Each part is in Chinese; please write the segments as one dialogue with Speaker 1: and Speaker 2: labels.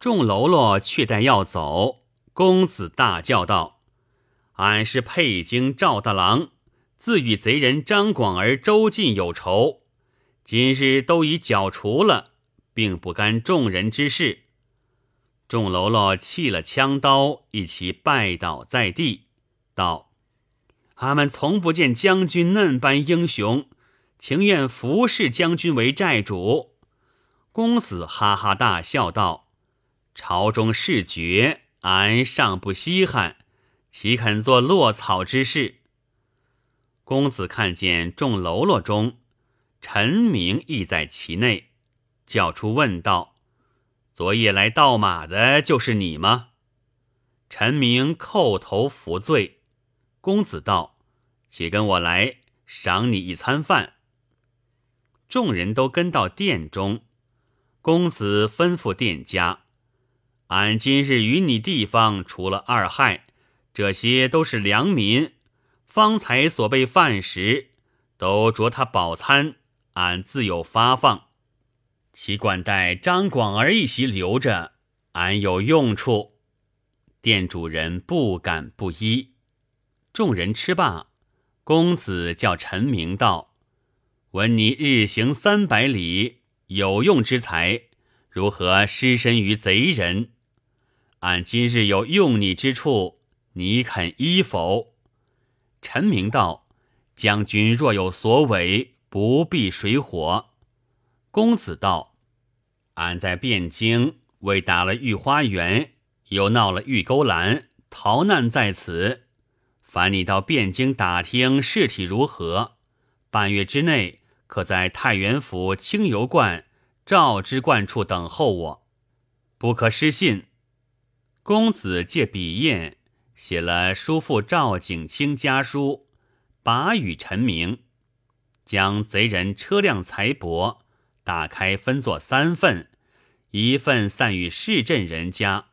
Speaker 1: 众喽啰却待要走，公子大叫道：“俺是沛京赵大郎，自与贼人张广儿、周进有仇，今日都已剿除了，并不干众人之事。”众喽啰弃了枪刀，一齐拜倒在地，道：“俺们从不见将军嫩般英雄，情愿服侍将军为寨主。”公子哈哈大笑道。朝中事决，俺尚不稀罕，岂肯做落草之事？公子看见众喽啰中，陈明亦在其内，叫出问道：“昨夜来盗马的，就是你吗？”陈明叩头服罪。公子道：“且跟我来，赏你一餐饭。”众人都跟到殿中，公子吩咐店家。俺今日与你地方除了二害，这些都是良民，方才所备饭食，都着他饱餐，俺自有发放。其管待张广儿一席留着，俺有用处。店主人不敢不依。众人吃罢，公子叫陈明道：“闻你日行三百里，有用之才，如何失身于贼人？”俺今日有用你之处，你肯依否？陈明道：“将军若有所违，不必水火。”公子道：“俺在汴京为打了御花园，又闹了玉钩栏，逃难在此。烦你到汴京打听事体如何，半月之内，可在太原府清油观、赵之观处等候我，不可失信。”公子借笔砚写了叔父赵景清家书，把与陈明，将贼人车辆财帛打开分作三份，一份散与市镇人家，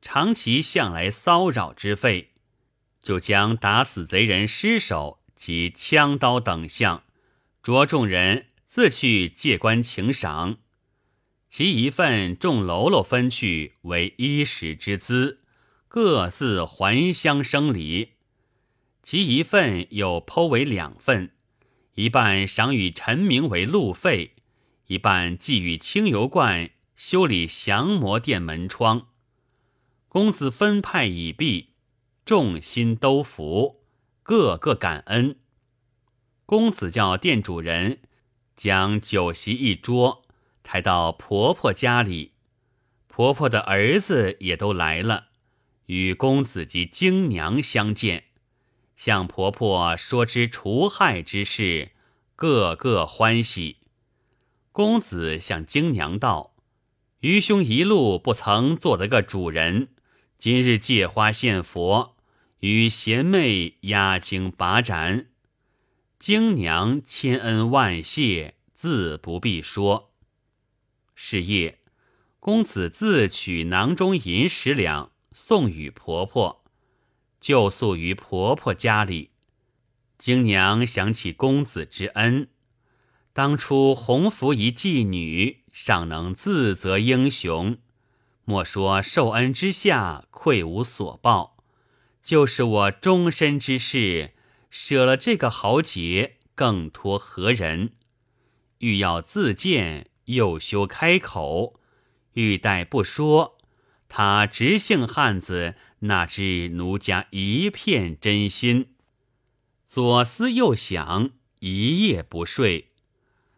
Speaker 1: 偿其向来骚扰之费；就将打死贼人尸首及枪刀等项，着众人自去借官请赏。其一份众喽啰分去为衣食之资，各自还乡生礼；其一份又剖为两份，一半赏与陈明为路费，一半寄与清油观修理降魔殿门窗。公子分派已毕，众心都服，个个感恩。公子叫店主人将酒席一桌。抬到婆婆家里，婆婆的儿子也都来了，与公子及京娘相见，向婆婆说之除害之事，个个欢喜。公子向京娘道：“愚兄一路不曾做得个主人，今日借花献佛，与贤妹压惊把盏。京娘千恩万谢，自不必说。”是夜，公子自取囊中银十两，送与婆婆，就宿于婆婆家里。京娘想起公子之恩，当初洪福一妓女，尚能自责英雄。莫说受恩之下愧无所报，就是我终身之事，舍了这个豪杰，更托何人？欲要自荐。又羞开口，欲待不说，他直性汉子，哪知奴家一片真心？左思右想，一夜不睡，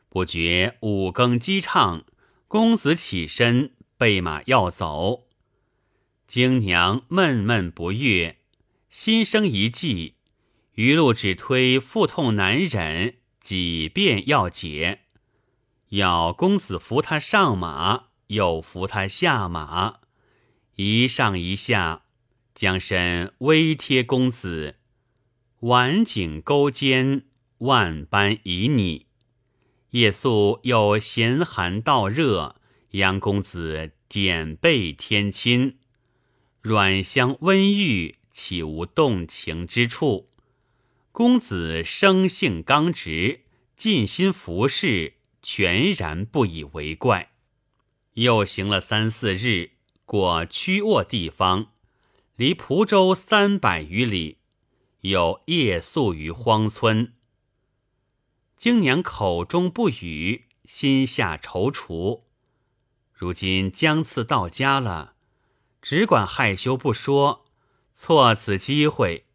Speaker 1: 不觉五更鸡唱，公子起身备马要走，京娘闷闷不悦，心生一计，余路只推腹痛难忍，几遍要解。要公子扶他上马，又扶他下马，一上一下，将身微贴公子，挽颈勾肩，万般旖旎。夜宿又闲寒燥热，杨公子点背添亲，软香温玉，岂无动情之处？公子生性刚直，尽心服侍。全然不以为怪。又行了三四日，过曲沃地方，离蒲州三百余里，有夜宿于荒村。京娘口中不语，心下踌躇。如今将次到家了，只管害羞不说，错此机会，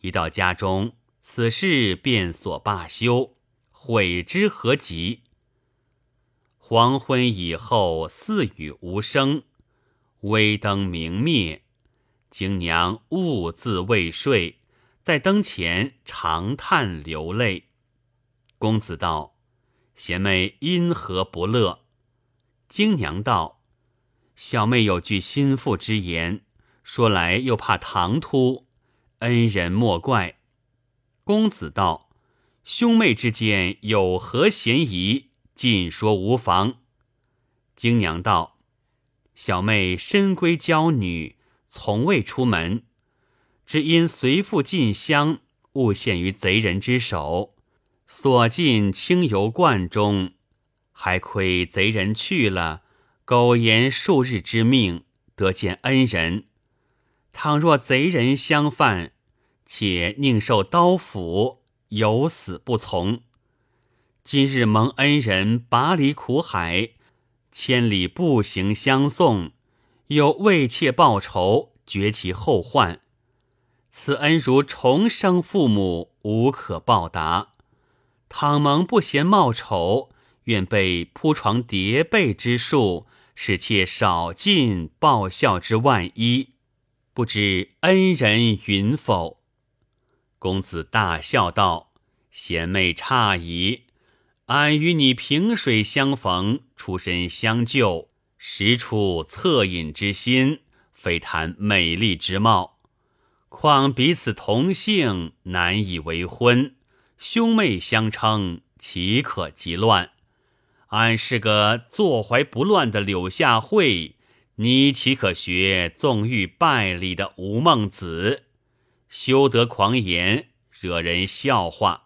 Speaker 1: 一到家中，此事便所罢休，悔之何及？黄昏以后，似雨无声，微灯明灭。京娘兀自未睡，在灯前长叹流泪。公子道：“贤妹因何不乐？”京娘道：“小妹有句心腹之言，说来又怕唐突，恩人莫怪。”公子道：“兄妹之间有何嫌疑？”尽说无妨。京娘道：“小妹深闺娇女，从未出门，只因随父进乡，误陷于贼人之手，所进清油罐中。还亏贼人去了，苟延数日之命，得见恩人。倘若贼人相犯，且宁受刀斧，有死不从。”今日蒙恩人拔离苦海，千里步行相送，又为妾报仇，绝其后患。此恩如重生父母，无可报答。倘蒙不嫌冒丑，愿备铺床叠被之术，使妾少尽报效之万一。不知恩人允否？公子大笑道：“贤妹诧异。”俺与你萍水相逢，出身相救，实出恻隐之心，非谈美丽之貌。况彼此同姓，难以为婚，兄妹相称，岂可极乱？俺是个坐怀不乱的柳下惠，你岂可学纵欲败礼的吴孟子？休得狂言，惹人笑话。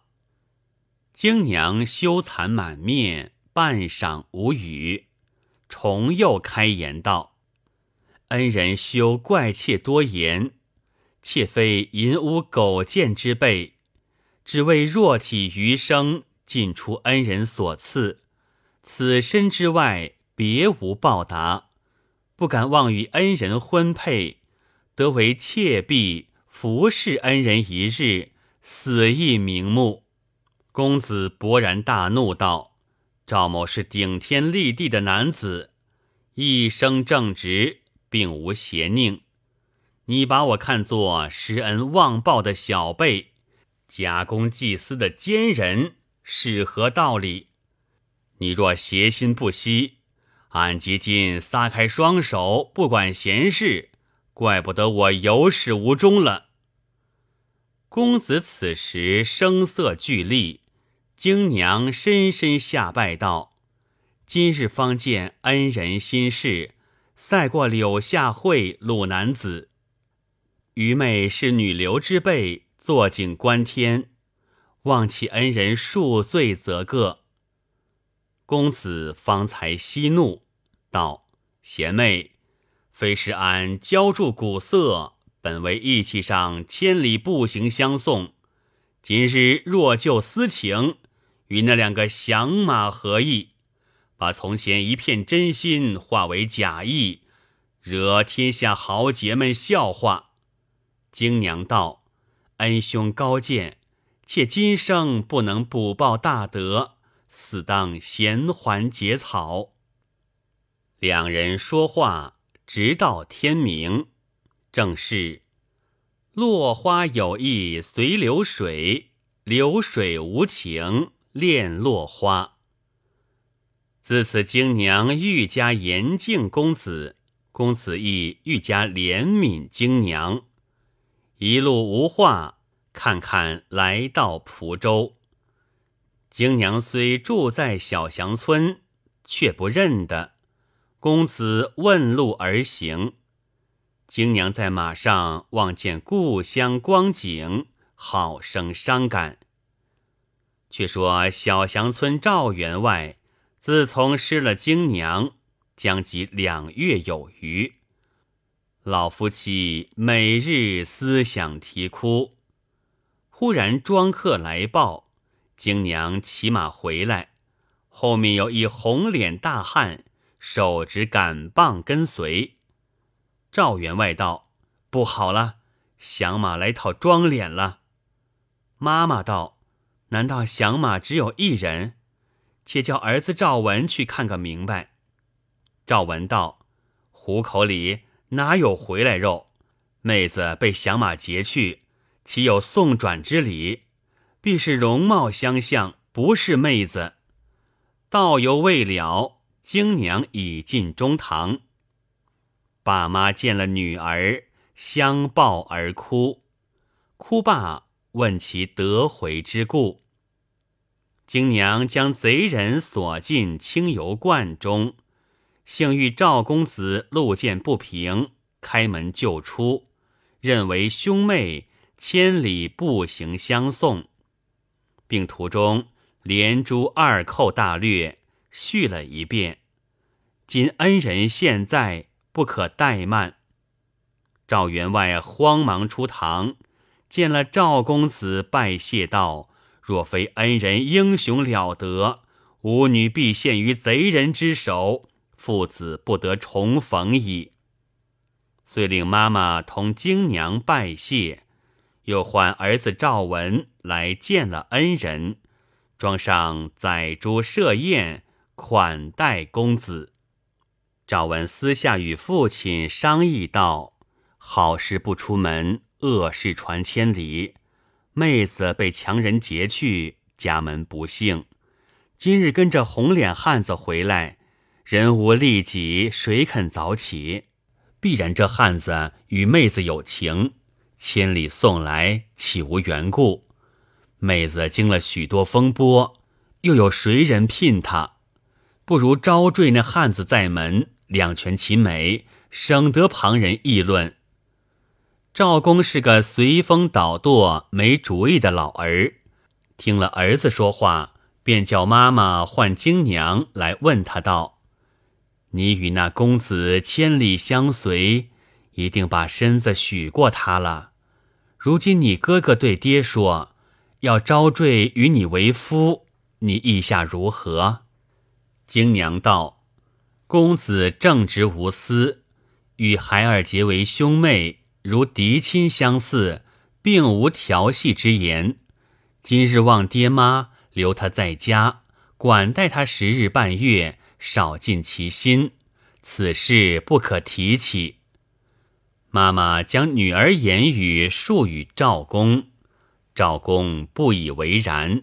Speaker 1: 京娘羞惭满面，半晌无语，重又开言道：“恩人休怪妾多言，妾非淫污苟贱之辈，只为弱体余生，尽出恩人所赐，此身之外别无报答，不敢妄与恩人婚配，得为妾婢服侍恩人一日，死亦瞑目。”公子勃然大怒道：“赵某是顶天立地的男子，一生正直，并无邪佞。你把我看作施恩忘报的小辈，假公济私的奸人，是何道理？你若邪心不息，俺即今撒开双手，不管闲事，怪不得我有始无终了。”公子此时声色俱厉，京娘深深下拜道：“今日方见恩人心事，赛过柳下惠、鲁男子。愚昧是女流之辈，坐井观天，望其恩人恕罪则个。”公子方才息怒道：“贤妹，非是俺浇筑古色。”本为义气上千里步行相送，今日若就私情，与那两个响马何异？把从前一片真心化为假意，惹天下豪杰们笑话。京娘道：“恩兄高见，妾今生不能补报大德，死当衔环结草。”两人说话，直到天明。正是落花有意随流水，流水无情恋落花。自此，京娘愈加严敬公子，公子亦愈加怜悯京娘。一路无话，看看来到蒲州。京娘虽住在小祥村，却不认得。公子问路而行。京娘在马上望见故乡光景，好生伤感。却说小祥村赵员外，自从失了京娘，将及两月有余，老夫妻每日思想啼哭。忽然庄客来报，京娘骑马回来，后面有一红脸大汉，手执杆棒跟随。赵员外道：“不好了，响马来讨庄脸了。”妈妈道：“难道响马只有一人？且叫儿子赵文去看个明白。”赵文道：“虎口里哪有回来肉？妹子被响马劫去。”岂有送转之理？必是容貌相像，不是妹子。道犹未了，京娘已进中堂。爸妈见了女儿，相抱而哭。哭罢，问其得回之故。京娘将贼人锁进清油罐中，幸遇赵公子路见不平，开门救出，认为兄妹。千里步行相送，并途中连珠二扣大略叙了一遍。今恩人现在，不可怠慢。赵员外慌忙出堂，见了赵公子，拜谢道：“若非恩人英雄了得，吾女必陷于贼人之手，父子不得重逢矣。”遂令妈妈同京娘拜谢。又唤儿子赵文来见了恩人，装上宰猪设宴款待公子。赵文私下与父亲商议道：“好事不出门，恶事传千里。妹子被强人劫去，家门不幸。今日跟着红脸汉子回来，人无利己，谁肯早起？必然这汉子与妹子有情。”千里送来，岂无缘故？妹子经了许多风波，又有谁人聘她？不如招赘那汉子在门，两全其美，省得旁人议论。赵公是个随风倒舵、没主意的老儿，听了儿子说话，便叫妈妈唤京娘来问他道：“你与那公子千里相随，一定把身子许过他了。”如今你哥哥对爹说要招赘与你为夫，你意下如何？京娘道：“公子正直无私，与孩儿结为兄妹，如嫡亲相似，并无调戏之言。今日望爹妈留他在家，管待他十日半月，少尽其心，此事不可提起。”妈妈将女儿言语述与赵公，赵公不以为然。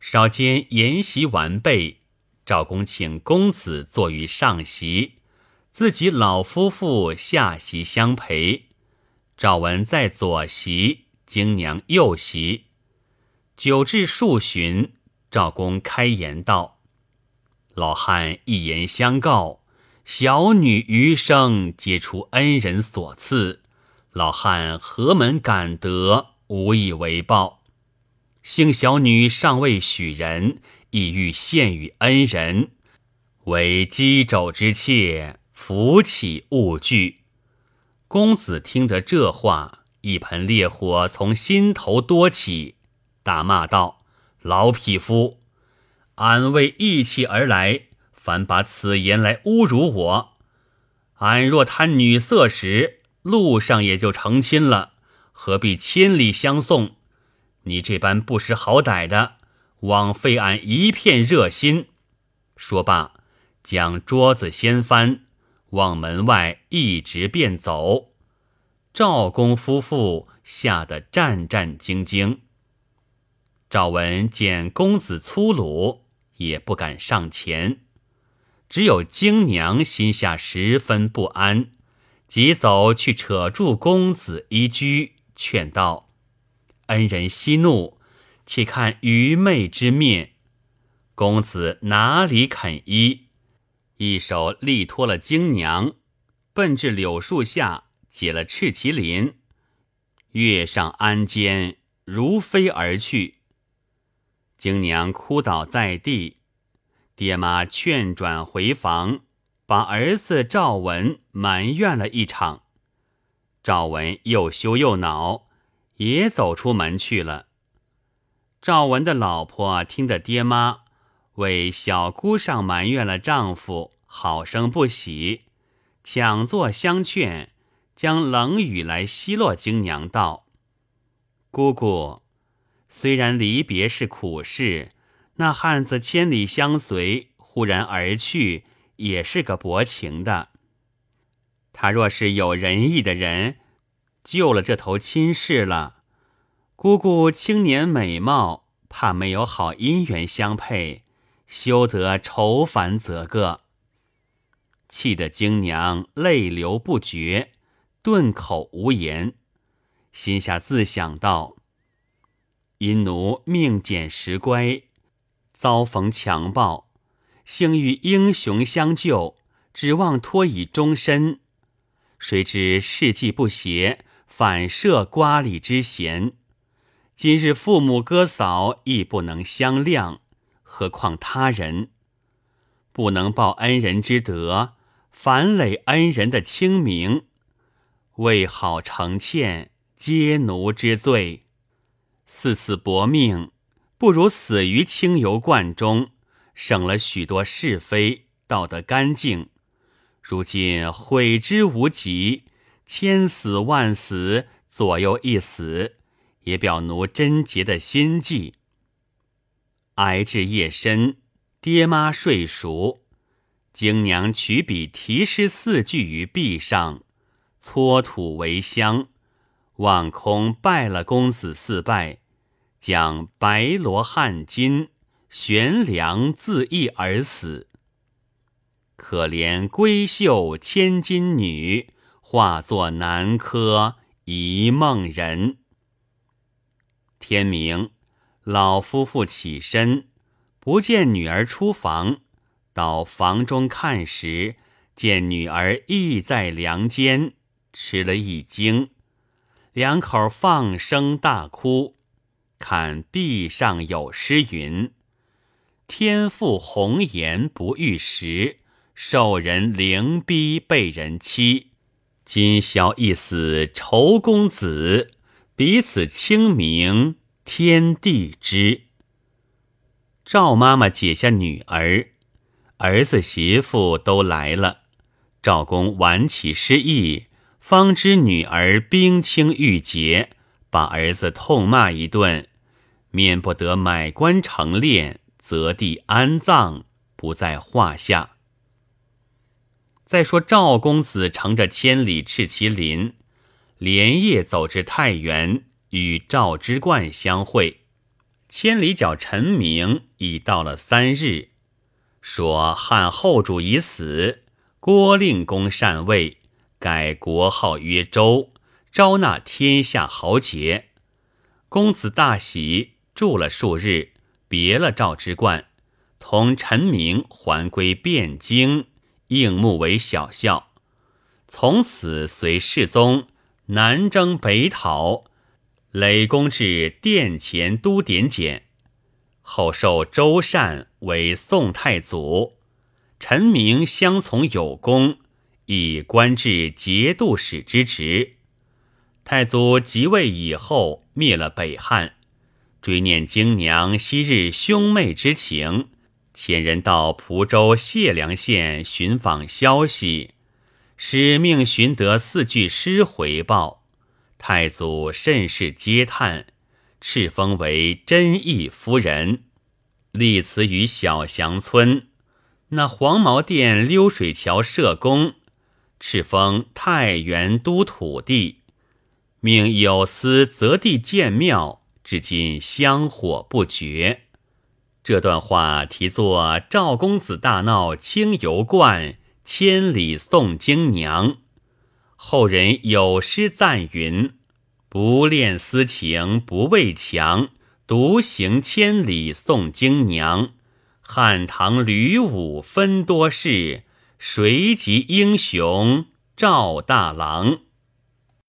Speaker 1: 少间筵席完备，赵公请公子坐于上席，自己老夫妇下席相陪。赵文在左席，京娘右席。酒至数巡，赵公开言道：“老汉一言相告。”小女余生皆出恩人所赐，老汉何门敢得，无以为报。幸小女尚未许人，意欲献与恩人，为鸡肘之妾，扶起勿惧。公子听得这话，一盆烈火从心头多起，大骂道：“老匹夫，俺为义气而来。”反把此言来侮辱我，俺若贪女色时，路上也就成亲了，何必千里相送？你这般不识好歹的，枉费俺一片热心。说罢，将桌子掀翻，往门外一直便走。赵公夫妇吓得战战兢兢。赵文见公子粗鲁，也不敢上前。只有京娘心下十分不安，急走去扯住公子衣居，劝道：“恩人息怒，且看愚昧之面。”公子哪里肯依，一手力托了京娘，奔至柳树下，解了赤麒麟，跃上鞍肩，如飞而去。京娘哭倒在地。爹妈劝转回房，把儿子赵文埋怨了一场。赵文又羞又恼，也走出门去了。赵文的老婆听得爹妈为小姑上埋怨了丈夫，好生不喜，抢作相劝，将冷语来奚落京娘道：“姑姑，虽然离别是苦事，那汉子千里相随，忽然而去，也是个薄情的。”他若是有仁义的人，救了这头亲事了。姑姑青年美貌，怕没有好姻缘相配，休得愁烦则个。气得京娘泪流不绝，顿口无言，心下自想道：因奴命简时乖，遭逢强暴，幸遇英雄相救，指望托以终身。谁知事迹不协，反涉瓜李之嫌。今日父母哥嫂亦不能相谅，何况他人？不能报恩人之德，反累恩人的清明。为好成欠，皆奴之罪。四次薄命，不如死于清油罐中，省了许多是非，道得干净。如今悔之无及，千死万死，左右一死，也表奴贞洁的心计。挨至夜深，爹妈睡熟，京娘取笔题诗四句于壁上，搓土为香，望空拜了公子四拜，将白罗汉金悬梁自缢而死。可怜闺秀千金女，化作南柯一梦人。天明，老夫妇起身，不见女儿出房，到房中看时，见女儿亦在梁间，吃了一惊，两口放声大哭。看壁上有诗云：“天赋红颜不遇时。”受人凌逼被人欺，今宵一死愁公子，彼此清明天地知。赵妈妈解下女儿，儿子媳妇都来了。赵公挽起失意，方知女儿冰清玉洁，把儿子痛骂一顿，免不得买棺成殓，择地安葬，不在话下。再说赵公子乘着千里赤麒麟，连夜走至太原，与赵之冠相会。千里角陈明已到了三日，说汉后主已死，郭令公禅位，改国号曰周，招纳天下豪杰。公子大喜，住了数日，别了赵之冠，同陈明还归汴京。应募为小校，从此随世宗南征北讨，累功至殿前都点检。后授周善为宋太祖，陈明相从有功，以官至节度使之职。太祖即位以后，灭了北汉，追念京娘昔日兄妹之情。遣人到蒲州解良县寻访消息，使命寻得四句诗回报。太祖甚是嗟叹，敕封为真义夫人，立祠于小祥村。那黄毛店溜水桥社公，敕封太原都土地，命有司择地建庙，至今香火不绝。这段话题作《赵公子大闹清油观，千里送京娘》。后人有诗赞云：“不恋私情不畏强，独行千里送京娘。汉唐吕武分多事，谁及英雄赵大郎？”